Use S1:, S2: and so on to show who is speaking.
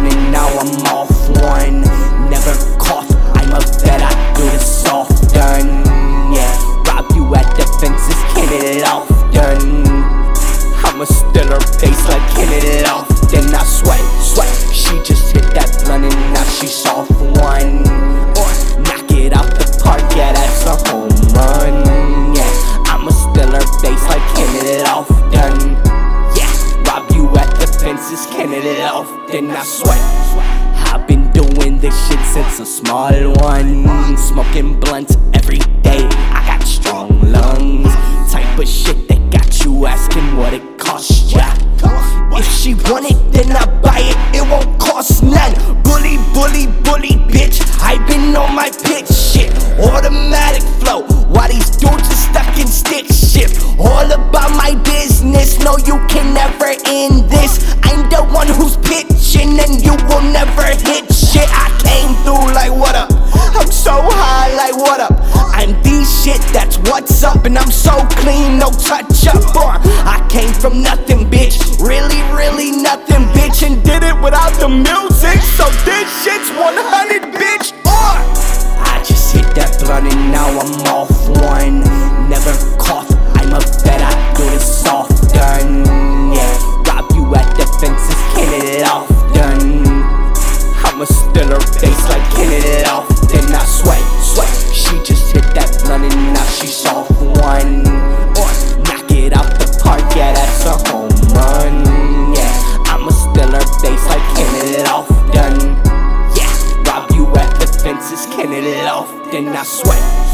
S1: blunt and now I'm off one. Never cough, I'm a vet, I do this often. Yeah, rob you at the fences, Kenny Lofton. I'ma still her face like Kenny Lofton. It often. I sweat. I've been doing this shit since a small one. Smoking blunts every day. I got strong lungs. Type of shit that got you asking what it costs ya. If she want it, then I buy it. It won't cost none. Bully, bully, bully, bitch. I've been on my pitch I'm shit, that's what's up, and I'm so clean, no touch up. Or I came from nothing, bitch. Really, really nothing, bitch, and did it without the music. So this shit's 100, bitch. Or I just hit that blunt and now I'm off one. Never cough, I'm a vet, I do this often. Yeah, rob you at the fences, Kenny Lofton. I'ma still her face like Kenny Lofton. It often. I sweat.